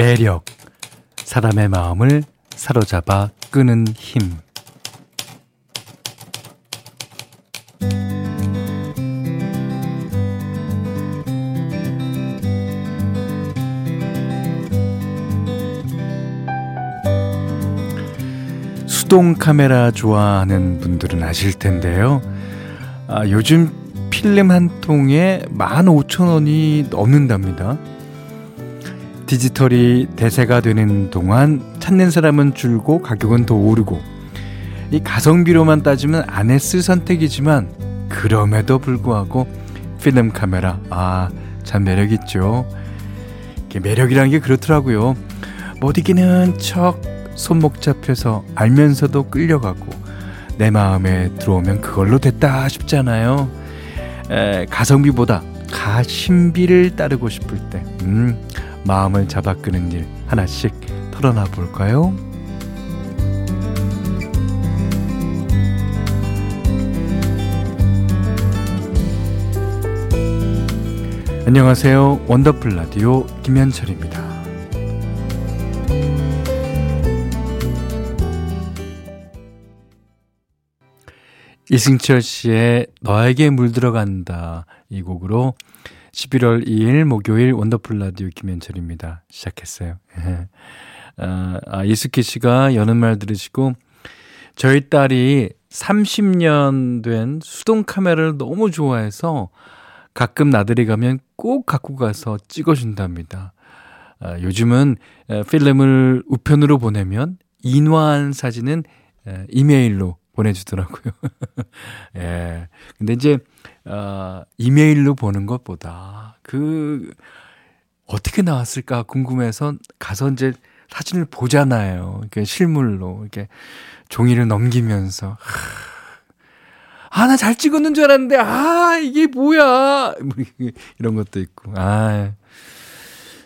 매력, 사람의 마음을 사로잡아 끄는 힘. 수동 카메라 좋아하는 분들은 아실 텐데요. 아, 요즘 필름 한 통에 15,000원이 넘는답니다. 디지털이 대세가 되는 동안 찾는 사람은 줄고 가격은 더 오르고 이 가성비로만 따지면 안 했을 선택이지만 그럼에도 불구하고 필름 카메라 아 참 매력 있죠. 매력이란 게 그렇더라고요. 못 이기는 척 손목 잡혀서 알면서도 끌려가고 내 마음에 들어오면 그걸로 됐다 싶잖아요. 에, 가성비보다 가심비를 따르고 싶을 때, 음, 마음을 잡아 끄는 일 하나씩 털어놔 볼까요? 안녕하세요. 원더풀 라디오 김현철입니다. 이승철 씨의 너에게 물들어간다 이 곡으로 11월 2일 목요일 원더풀 라디오 김현철입니다. 시작했어요. 아, 아, 이스키 씨가 여는 말 들으시고 저희 딸이 30년 된 수동 카메라를 너무 좋아해서 가끔 나들이 가면 꼭 갖고 가서 찍어준답니다. 아, 요즘은 필름을 우편으로 보내면 인화한 사진은 이메일로 보내주더라고요. 예. 근데 이제, 어, 이메일로 보는 것보다 그, 어떻게 나왔을까 궁금해서 가서 이제 사진을 보잖아요. 이렇게 실물로. 이렇게 종이를 넘기면서. 아, 나 잘 찍었는 줄 알았는데, 아, 이게 뭐야. 뭐 이런 것도 있고. 아,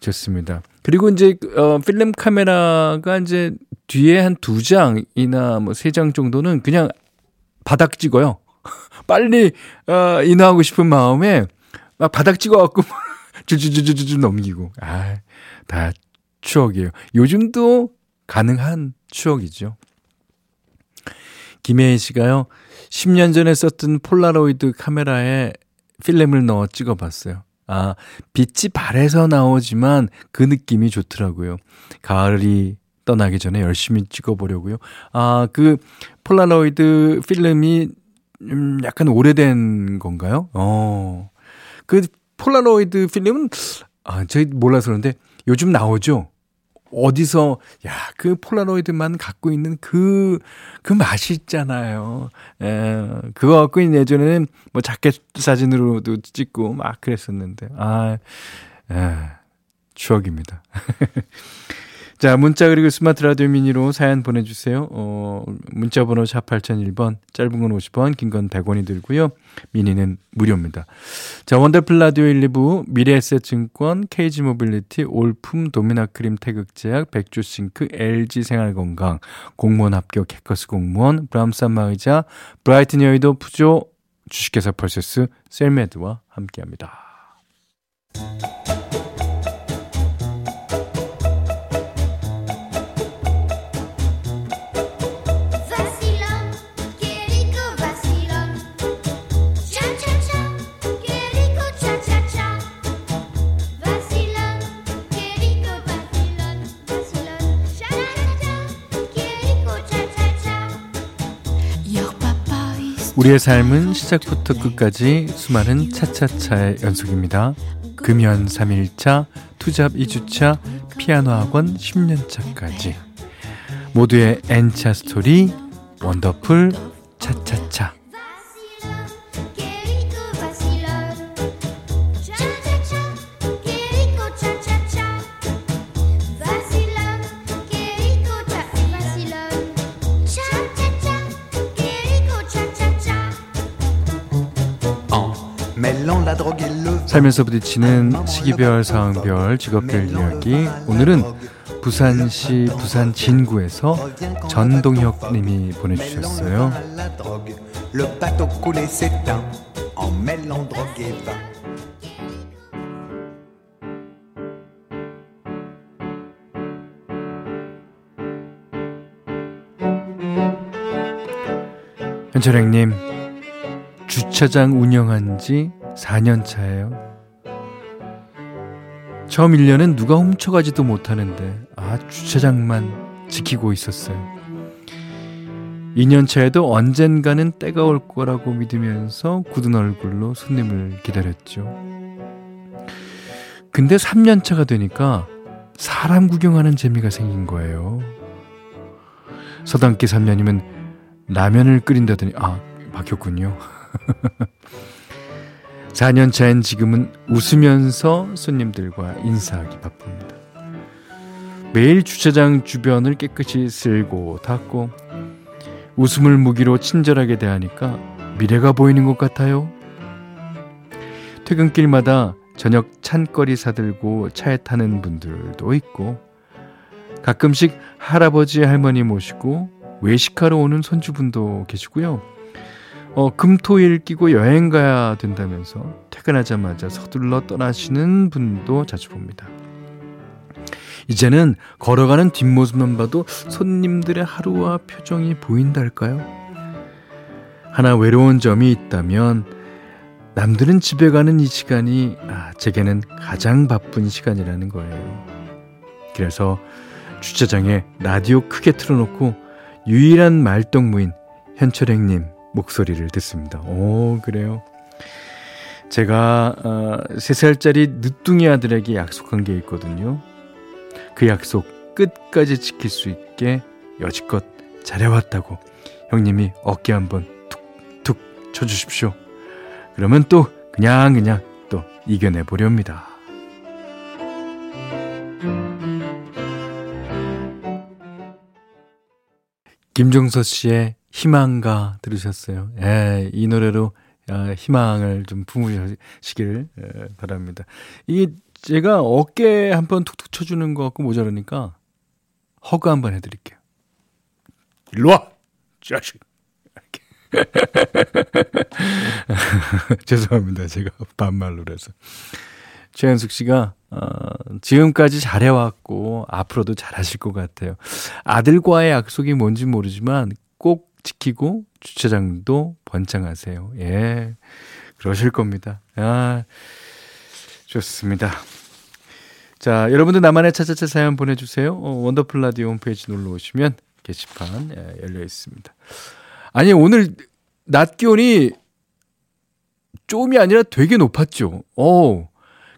좋습니다. 그리고 이제, 어, 필름 카메라가 이제 뒤에 한 두 장이나 뭐 세 장 정도는 그냥 바닥 찍어요. 빨리 어, 인화하고 싶은 마음에 막 바닥 찍어갖고 줄줄줄줄줄 넘기고. 아, 다 추억이에요. 요즘도 가능한 추억이죠. 김혜인 씨가요, 10년 전에 썼던 폴라로이드 카메라에 필름을 넣어 찍어봤어요. 아, 빛이 발에서 나오지만 그 느낌이 좋더라고요. 가을이 떠나기 전에 열심히 찍어보려고요. 아, 그 폴라로이드 필름이 음, 약간 오래된 건가요? 어. 그 폴라로이드 필름은 아, 저희 몰라서 그런데 요즘 나오죠. 어디서 야, 그 폴라로이드만 갖고 있는 그, 그 맛이 있잖아요. 에, 그거 갖고 있는 예전에는 뭐 자켓 사진으로도 찍고 막 그랬었는데, 아, 에, 추억입니다. 자, 문자 그리고 스마트 라디오 미니로 사연 보내주세요. 어, 문자 번호 샵 8001번, 짧은 건 50원, 긴 건 100원이 들고요. 미니는 무료입니다. 자, 원더풀 라디오 1, 2부, 미래에셋증권, KG 모빌리티, 올품, 도미나 크림 태극제약, 백조싱크, LG 생활건강, 공무원 합격 해커스 공무원, 브람스 안마의자, 브라이튼 여의도 푸조, 주식회사 펄세스, 셀메드와 함께합니다. 우리의 삶은 시작부터 끝까지 수많은 차차차의 연속입니다. 금연 3일차, 투잡 2주차, 피아노 학원 10년차까지. 모두의 N차 스토리, 원더풀, 살면서 부딪히는 시기별, 상황별, 직업별 이야기. 오늘은 부산시 부산 진구에서 전동혁 님이 보내주셨어요. 현철행님 주차장 운영한 지 4년 차예요. 처음 1년은 누가 훔쳐가지도 못하는데, 아, 주차장만 지키고 있었어요. 2년 차에도 언젠가는 때가 올 거라고 믿으면서 굳은 얼굴로 손님을 기다렸죠. 근데 3년 차가 되니까 사람 구경하는 재미가 생긴 거예요. 서당기 3년이면 라면을 끓인다더니 아 바뀌었군요. 4년 차엔 지금은 웃으면서 손님들과 인사하기 바쁩니다. 매일 주차장 주변을 깨끗이 쓸고 닦고 웃음을 무기로 친절하게 대하니까 미래가 보이는 것 같아요. 퇴근길마다 저녁 찬거리 사들고 차에 타는 분들도 있고 가끔씩 할아버지 할머니 모시고 외식하러 오는 손주분도 계시고요. 어, 금토일 끼고 여행 가야 된다면서 퇴근하자마자 서둘러 떠나시는 분도 자주 봅니다. 이제는 걸어가는 뒷모습만 봐도 손님들의 하루와 표정이 보인달까요? 하나 외로운 점이 있다면 남들은 집에 가는 이 시간이 아, 제게는 가장 바쁜 시간이라는 거예요. 그래서 주차장에 라디오 크게 틀어놓고 유일한 말동무인 현철행님 목소리를 듣습니다. 오, 그래요. 제가 어, 3살짜리 늦둥이 아들에게 약속한 게 있거든요. 그 약속 끝까지 지킬 수 있게 여지껏 잘해왔다고 형님이 어깨 한번 툭툭 쳐주십시오. 그러면 또 그냥 그냥 또 이겨내 보렵니다. 김종서 씨의 희망가 들으셨어요. 예, 이 노래로 아, 희망을 좀 품으시길 예, 바랍니다. 이게 제가 어깨에 한번 툭툭 쳐주는 것 같고 모자라니까 허그 한 번 해드릴게요. 일로 와! 자식! 죄송합니다. 제가 반말로 해서. 최현숙 씨가, 어, 지금까지 잘해왔고, 앞으로도 잘하실 것 같아요. 아들과의 약속이 뭔지 모르지만 꼭 지키고 주차장도 번창하세요. 예. 그러실 겁니다. 아. 좋습니다. 자, 여러분들 나만의 차차차 사연 보내주세요. 어, 원더풀 라디오 홈페이지 놀러 오시면 게시판 예, 열려 있습니다. 아니, 오늘 낮 기온이 좀이 아니라 되게 높았죠. 어,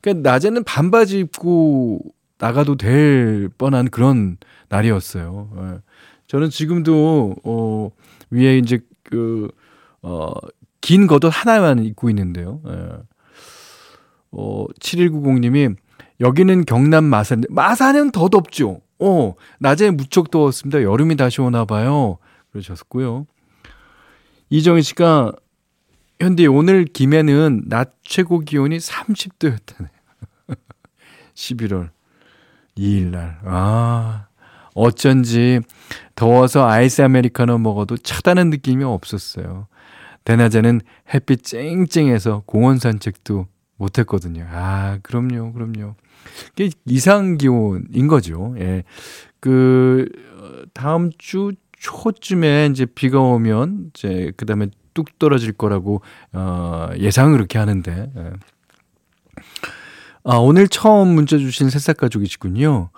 그러니까 낮에는 반바지 입고 나가도 될 뻔한 그런 날이었어요. 예. 저는 지금도, 어, 위에 이제 그, 어, 긴 겉옷 하나만 입고 있는데요. 예. 어, 7190님이 여기는 경남 마산. 마산은 더 덥죠. 어, 낮에 무척 더웠습니다. 여름이 다시 오나 봐요. 그러셨고요. 이정희 씨가 현대 오늘 김해는 낮 최고 기온이 30도였다네. 11월 2일 날. 아. 어쩐지 더워서 아이스 아메리카노 먹어도 차다는 느낌이 없었어요. 대낮에는 햇빛 쨍쨍해서 공원 산책도 못했거든요. 아, 그럼요, 그럼요. 이게 이상 기온인 거죠. 예. 그, 다음 주 초쯤에 이제 비가 오면, 이제, 그 다음에 뚝 떨어질 거라고, 어, 예상을 그렇게 하는데, 예. 아, 오늘 처음 문자 주신 새싹 가족이시군요.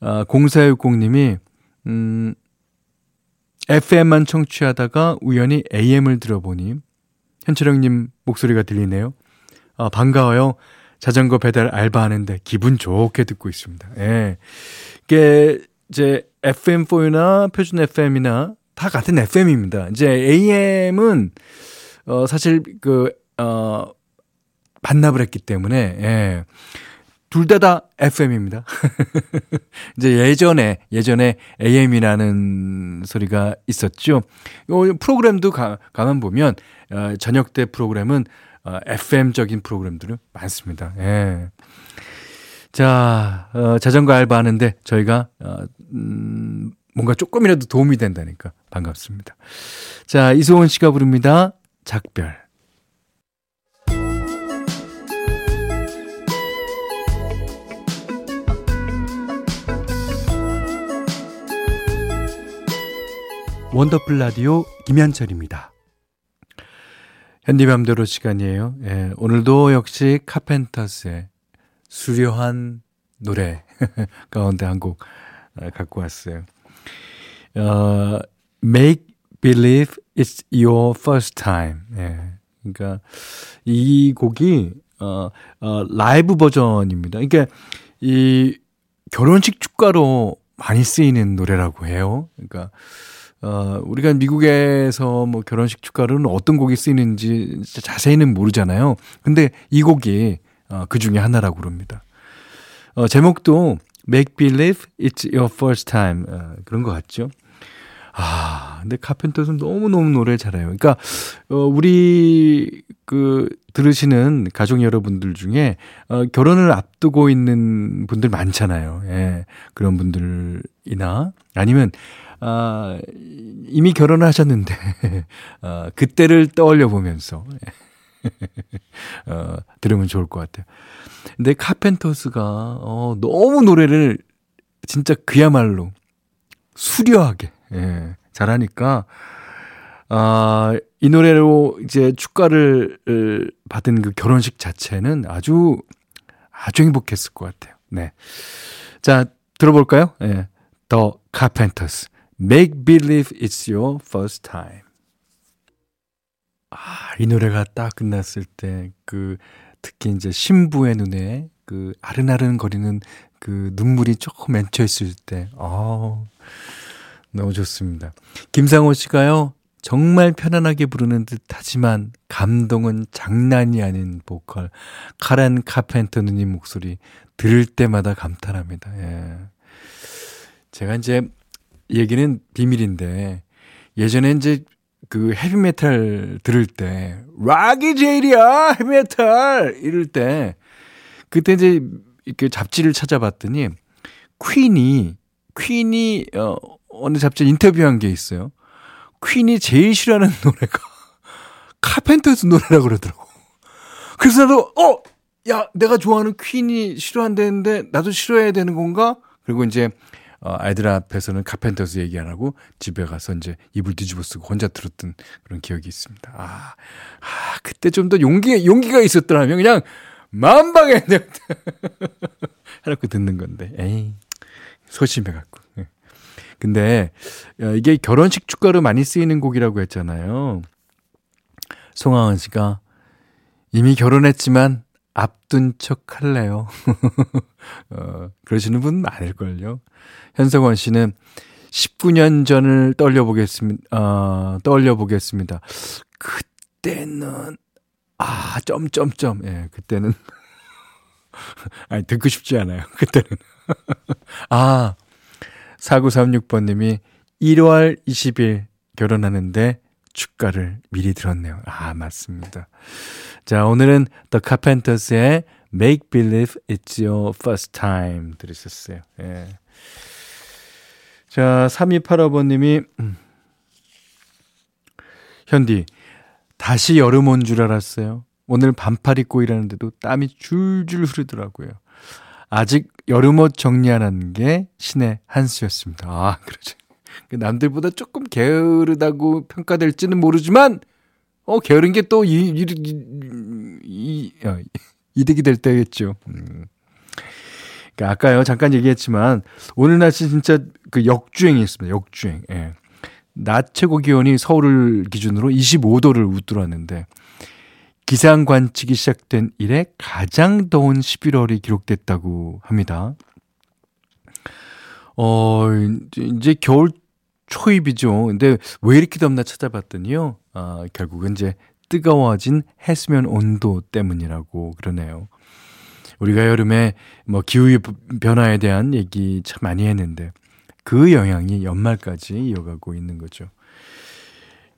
아, 0460님이, 음, FM만 청취하다가 우연히 AM을 들어보니, 현철형님 목소리가 들리네요. 아, 반가워요. 자전거 배달 알바하는데 기분 좋게 듣고 있습니다. 예. 이게 이제 FM4나 표준 FM이나 다 같은 FM입니다. 이제 AM은 어 사실 그 어 반납을 했기 때문에 예. 둘 다 다 FM입니다. 이제 예전에 예전에 AM이라는 소리가 있었죠. 요 프로그램도 가, 가만 보면 어 저녁 때 프로그램은 어, FM적인 프로그램들은 많습니다. 예. 자, 어, 자전거 알바하는데 저희가 어, 음, 뭔가 조금이라도 도움이 된다니까 반갑습니다. 자, 이소은 씨가 부릅니다. 작별. 원더풀 라디오 김현철입니다. 현디맘대로 시간이에요. 예, 오늘도 역시 카펜터스의 수려한 노래 가운데 한 곡 갖고 왔어요. 어, Make Believe It's Your First Time. 예, 그러니까 이 곡이 어, 어, 라이브 버전입니다. 그러니까 이 결혼식 축가로 많이 쓰이는 노래라고 해요. 그러니까 어, 우리가 미국에서 뭐 결혼식 축가로는 어떤 곡이 쓰이는지 자세히는 모르잖아요. 근데 이 곡이 어, 그 중에 하나라고 그럽니다. 어, 제목도 Make Believe It's Your First Time 어, 그런 것 같죠. 아, 근데 카펜터는 너무너무 노래 잘해요. 그러니까, 어, 우리, 그, 들으시는 가족 여러분들 중에, 어, 결혼을 앞두고 있는 분들 많잖아요. 예. 그런 분들이나, 아니면, 아, 이미 결혼을 하셨는데, 어, 그때를 떠올려 보면서, 어, 들으면 좋을 것 같아요. 근데 카펜터스가, 어, 너무 노래를 진짜 그야말로 수려하게, 예, 잘하니까, 아, 이 노래로 이제 축가를 받은 그 결혼식 자체는 아주, 아주 행복했을 것 같아요. 네. 자, 들어볼까요? 예. The Carpenters. Make Believe It's Your First Time. 아, 이 노래가 딱 끝났을 때, 그, 특히 이제 신부의 눈에 그 아른아른 거리는 그 눈물이 조금 맺혀 있을 때, 아 너무 좋습니다. 김상호 씨가요, 정말 편안하게 부르는 듯 하지만 감동은 장난이 아닌 보컬, 카렌 카펜터 누님 목소리 들을 때마다 감탄합니다. 예. 제가 이제 얘기는 비밀인데 예전에 이제 그 헤비메탈 들을 때 락이 제일이야 헤비메탈 이럴 때 그때 이제 이렇게 잡지를 찾아봤더니 퀸이 퀸이 어 어느 잡지 인터뷰한 게 있어요. 퀸이 제일 싫어하는 노래가 카펜터스 노래라 그러더라고. 그래서 나도 어, 야, 내가 좋아하는 퀸이 싫어한다는데 나도 싫어해야 되는 건가? 그리고 이제 어, 아이들 앞에서는 카펜터스 얘기 안 하고 집에 가서 이제 이불 뒤집어 쓰고 혼자 들었던 그런 기억이 있습니다. 아, 아 그때 좀 더 용기, 용기가 있었더라면 그냥 만방에 해놓고 듣는 건데, 에이, 소심해갖고. 예. 근데 이게 결혼식 축가로 많이 쓰이는 곡이라고 했잖아요. 송하은 씨가 이미 결혼했지만 앞둔 척 할래요. 어, 그러시는 분 많을걸요. 현석원 씨는 19년 전을 떠올려 보겠습니다. 어, 떠올려 보겠습니다. 그때는 아, 점점점. 예, 그때는 아니 듣고 싶지 않아요. 그때는 아, 4936번 님이 1월 20일 결혼하는데 축가를 미리 들었네요. 아, 맞습니다. 자, 오늘은 The Carpenters의 Make Believe It's Your First Time 들으셨어요. 예. 자, 3285번님이, 음. 현디, 다시 여름 온 줄 알았어요. 오늘 반팔 입고 일하는데도 땀이 줄줄 흐르더라고요. 아직 여름 옷 정리 안한게 신의 한 수였습니다. 아, 그러죠. 그 남들보다 조금 게으르다고 평가될지는 모르지만, 어, 게으른 게 또, 이, 이, 이, 이, 어, 이득이 될 때겠죠. 음. 그러니까 아까요, 잠깐 얘기했지만, 오늘 날씨 진짜 그 역주행이 있습니다. 역주행. 예. 낮 최고 기온이 서울을 기준으로 25도를 웃돌았는데, 기상 관측이 시작된 이래 가장 더운 11월이 기록됐다고 합니다. 어, 이제 겨울 초입이죠. 근데 왜 이렇게 덥나 찾아봤더니요. 아, 결국은 이제 뜨거워진 해수면 온도 때문이라고 그러네요. 우리가 여름에 뭐 기후 변화에 대한 얘기 참 많이 했는데 그 영향이 연말까지 이어가고 있는 거죠.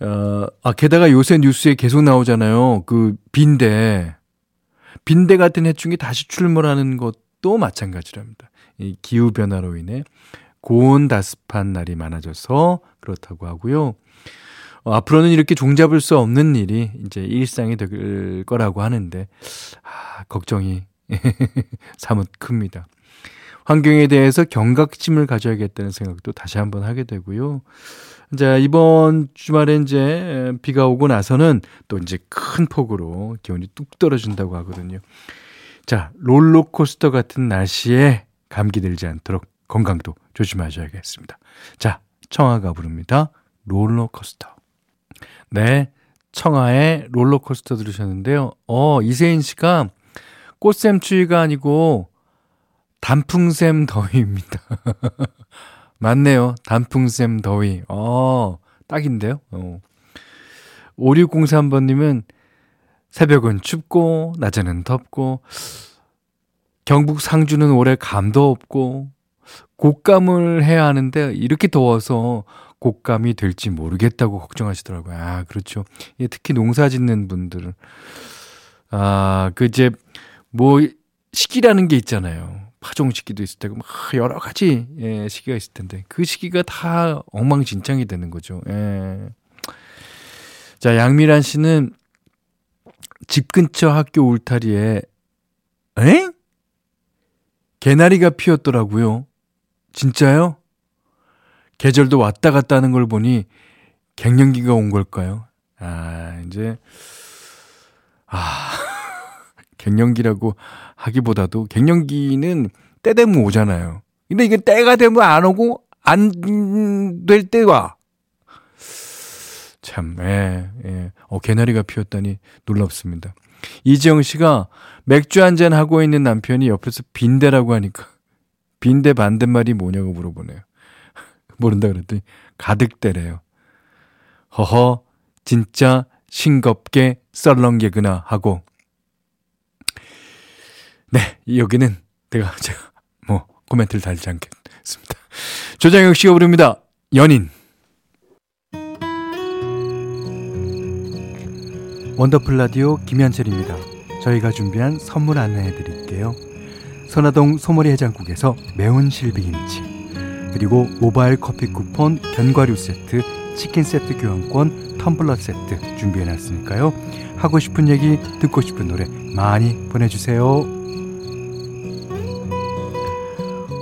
어, 아, 게다가 요새 뉴스에 계속 나오잖아요. 그 빈대. 빈대 같은 해충이 다시 출몰하는 것도 마찬가지랍니다. 이 기후 변화로 인해 고온다습한 날이 많아져서 그렇다고 하고요. 어, 앞으로는 이렇게 종잡을 수 없는 일이 이제 일상이 될 거라고 하는데, 아, 걱정이 사뭇 큽니다. 환경에 대해서 경각심을 가져야겠다는 생각도 다시 한번 하게 되고요. 자, 이번 주말에 이제 비가 오고 나서는 또 이제 큰 폭으로 기온이 뚝 떨어진다고 하거든요. 자, 롤러코스터 같은 날씨에 감기 들지 않도록 건강도 조심하셔야겠습니다. 자, 청아가 부릅니다. 롤러코스터. 네. 청하의 롤러코스터 들으셨는데요. 어, 이세인 씨가 꽃샘 추위가 아니고 단풍샘 더위입니다. 맞네요. 단풍샘 더위. 어, 딱인데요. 어. 5603번님은 새벽은 춥고, 낮에는 덥고, 경북 상주는 올해 감도 없고, 곡감을 해야 하는데, 이렇게 더워서 곡감이 될지 모르겠다고 걱정하시더라고요. 아, 그렇죠. 예, 특히 농사 짓는 분들은. 아, 그 이제, 뭐, 시기라는 게 있잖아요. 파종 시기도 있을 테고, 막 여러 가지, 예, 시기가 있을 텐데, 그 시기가 다 엉망진창이 되는 거죠. 예. 자, 양미란 씨는 집 근처 학교 울타리에, 에? 개나리가 피었더라고요. 진짜요? 계절도 왔다 갔다 하는 걸 보니 갱년기가 온 걸까요? 아, 이제, 아, 갱년기라고 하기보다도 갱년기는 때 되면 오잖아요. 근데 이게 때가 되면 안 오고 안 될 때 와. 참, 예, 예. 어, 개나리가 피었다니 놀랍습니다. 이지영 씨가 맥주 한잔 하고 있는 남편이 옆에서 빈대라고 하니까 빈대 반대말이 뭐냐고 물어보네요. 모른다 그랬더니 가득대래요. 허허, 진짜 싱겁게 썰렁개구나 하고. 네, 여기는 내가 제가 뭐 코멘트를 달지 않겠습니다. 조장혁 씨가 부릅니다. 연인. 원더풀 라디오 김현철입니다. 저희가 준비한 선물 안내해 드릴게요. 선화동 소머리 해장국에서 매운 실비김치. 그리고 모바일 커피 쿠폰, 견과류 세트, 치킨 세트 교환권, 텀블러 세트 준비해놨으니까요. 하고 싶은 얘기, 듣고 싶은 노래 많이 보내주세요.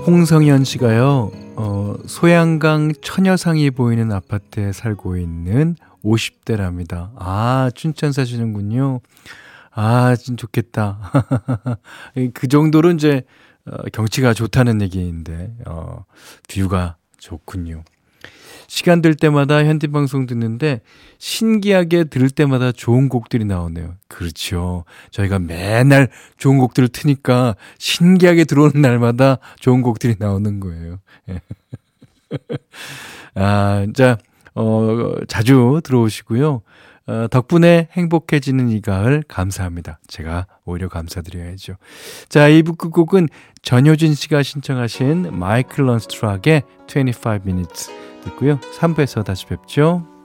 홍성현 씨가요, 어, 소양강 처녀상이 보이는 아파트에 살고 있는 50대랍니다. 아, 춘천 사시는군요. 아, 진 좋겠다. 그 정도로 이제 어, 경치가 좋다는 얘기인데, 어, 뷰가 좋군요. 시간 될 때마다 현디 방송 듣는데 신기하게 들을 때마다 좋은 곡들이 나오네요. 그렇죠. 저희가 맨날 좋은 곡들을 트니까 신기하게 들어오는 날마다 좋은 곡들이 나오는 거예요. 아, 자, 어, 자주 들어오시고요. 어, 덕분에 행복해지는 이 가을 감사합니다. 제가 오히려 감사드려야죠. 자, 2부 끝곡은 전효진 씨가 신청하신 마이클 런스트락의 25 minutes 듣고요. 3부에서 다시 뵙죠.